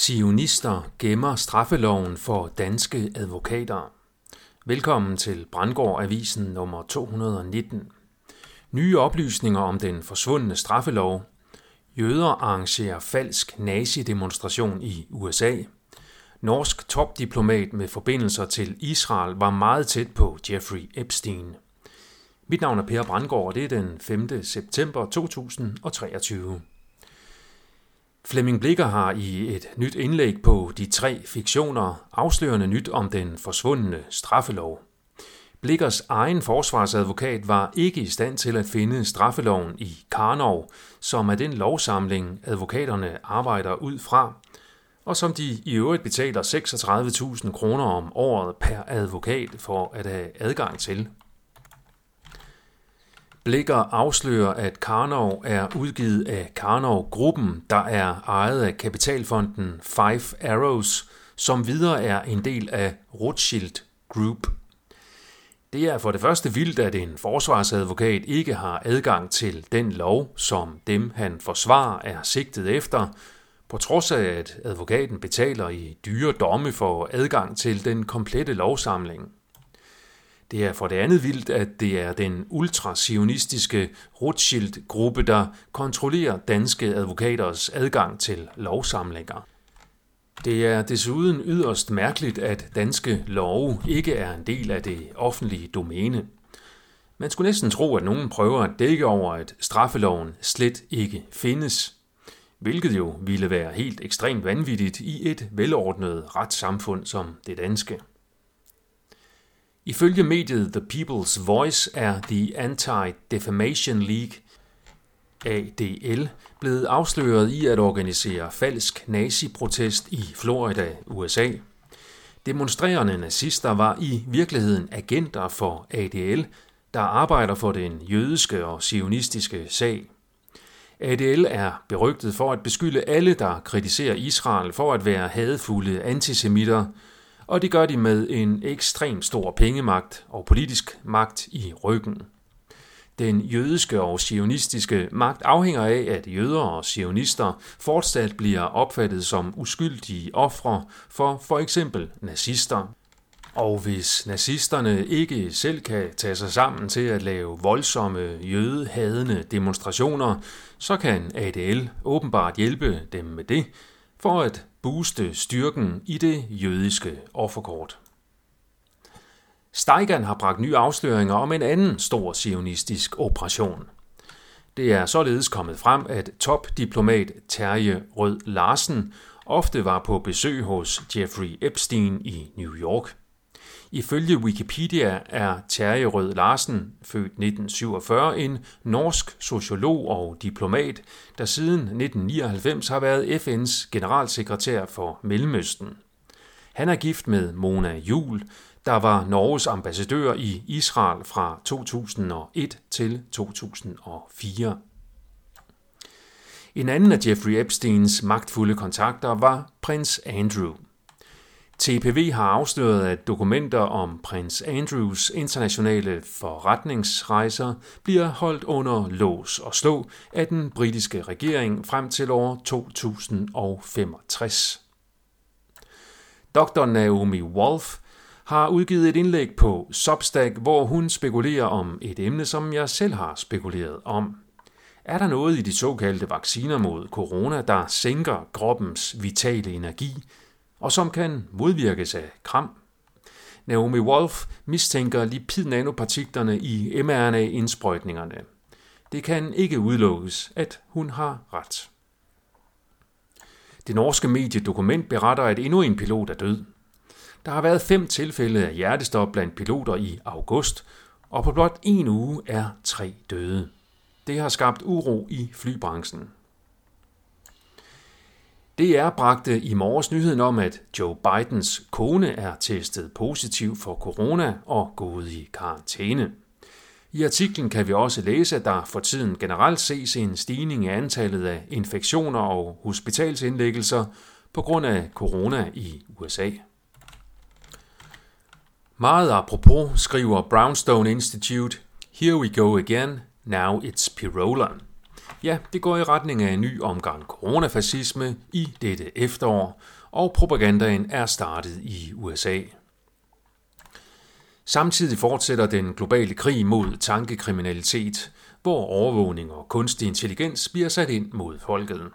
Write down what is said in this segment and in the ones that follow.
Sionister gemmer straffeloven for danske advokater. Velkommen til Brandgård Avisen nummer 219. Nye oplysninger om den forsvundne straffelov. Jøder arrangerer falsk nazi-demonstration i USA. Norsk topdiplomat med forbindelser til Israel var meget tæt på Jeffrey Epstein. Mit navn er Per Brandgård, og det er den 5. september 2023. Flemming Blikker har i et nyt indlæg på de tre fiktioner afslørende nyt om den forsvundne straffelov. Blikkers egen forsvarsadvokat var ikke i stand til at finde straffeloven i Karnov, som er den lovsamling, advokaterne arbejder ud fra, og som de i øvrigt betaler 36.000 kroner om året per advokat for at have adgang til. Blikker afslører, at Karnov er udgivet af Karnov-gruppen, der er ejet af kapitalfonden Five Arrows, som videre er en del af Rothschild Group. Det er for det første vildt, at en forsvarsadvokat ikke har adgang til den lov, som dem han forsvarer er sigtet efter, på trods af at advokaten betaler i dyre domme for adgang til den komplette lovsamling. Det er for det andet vildt, at det er den ultrasionistiske Rothschild-gruppe, der kontrollerer danske advokaters adgang til lovsamlinger. Det er desuden yderst mærkeligt, at danske love ikke er en del af det offentlige domæne. Man skulle næsten tro, at nogen prøver at dække over, at straffeloven slet ikke findes, hvilket jo ville være helt ekstremt vanvittigt i et velordnet retssamfund som det danske. Ifølge mediet The People's Voice er The Anti-Defamation League, ADL, blevet afsløret i at organisere falsk naziprotest i Florida, USA. Demonstrerende nazister var i virkeligheden agenter for ADL, der arbejder for den jødiske og sionistiske sag. ADL er berygtet for at beskylde alle, der kritiserer Israel for at være hadfulde antisemitter – og det gør de med en ekstrem stor pengemagt og politisk magt i ryggen. Den jødiske og sionistiske magt afhænger af, at jøder og sionister fortsat bliver opfattet som uskyldige ofre for for eksempel nazister. Og hvis nazisterne ikke selv kan tage sig sammen til at lave voldsomme jødehadende demonstrationer, så kan ADL åbenbart hjælpe dem med det, for at booste styrken i det jødiske offerkort. Steigan har bragt nye afsløringer om en anden stor sionistisk operation. Det er således kommet frem, at topdiplomat Terje Rød Larsen ofte var på besøg hos Jeffrey Epstein i New York. Ifølge Wikipedia er Terje Rød Larsen, født 1947, en norsk sociolog og diplomat, der siden 1999 har været FN's generalsekretær for Mellemøsten. Han er gift med Mona Jul, der var Norges ambassadør i Israel fra 2001 til 2004. En anden af Jeffrey Epsteins magtfulde kontakter var prins Andrew – TPV har afsløret, at dokumenter om prins Andrews internationale forretningsrejser bliver holdt under lås og slå af den britiske regering frem til år 2065. Dr. Naomi Wolf har udgivet et indlæg på Substack, hvor hun spekulerer om et emne, som jeg selv har spekuleret om. Er der noget i de såkaldte vacciner mod corona, der sænker kroppens vitale energi, og som kan modvirkes af kram. Naomi Wolf mistænker lipid-nanopartiklerne i mRNA-indsprøjtningerne. Det kan ikke udelukkes, at hun har ret. Det norske mediedokument beretter, at endnu en pilot er død. Der har været fem tilfælde af hjertestop blandt piloter i august, og på blot en uge er tre døde. Det har skabt uro i flybranchen. DR bragte i morges nyheden om, at Joe Bidens kone er testet positiv for corona og gået i karantæne. I artiklen kan vi også læse, at der for tiden generelt ses en stigning i antallet af infektioner og hospitalsindlæggelser på grund af corona i USA. Meget apropos skriver Brownstone Institute, Here we go again, now it's Pirolan. Ja, det går i retning af en ny omgang coronafascisme i dette efterår, og propagandaen er startet i USA. Samtidig fortsætter den globale krig mod tankekriminalitet, hvor overvågning og kunstig intelligens bliver sat ind mod folket.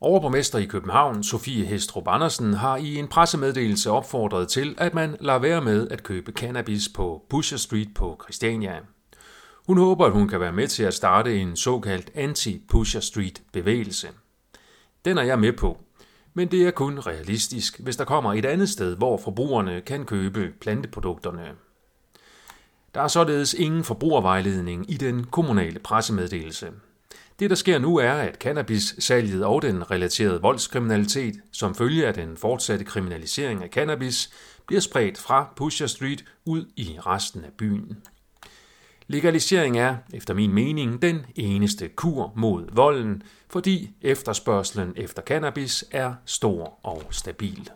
Overborgmester i København, Sofie Hestrup Andersen, har i en pressemeddelelse opfordret til, at man lader være med at købe cannabis på Pusher Street på Christiania. Hun håber, at hun kan være med til at starte en såkaldt anti-Pusher Street bevægelse. Den er jeg med på, men det er kun realistisk, hvis der kommer et andet sted, hvor forbrugerne kan købe planteprodukterne. Der er således ingen forbrugervejledning i den kommunale pressemeddelelse. Det, der sker nu, er, at cannabis-salget og den relaterede voldskriminalitet, som følge af den fortsatte kriminalisering af cannabis, bliver spredt fra Pusher Street ud i resten af byen. Legalisering er, efter min mening, den eneste kur mod volden, fordi efterspørgselen efter cannabis er stor og stabil.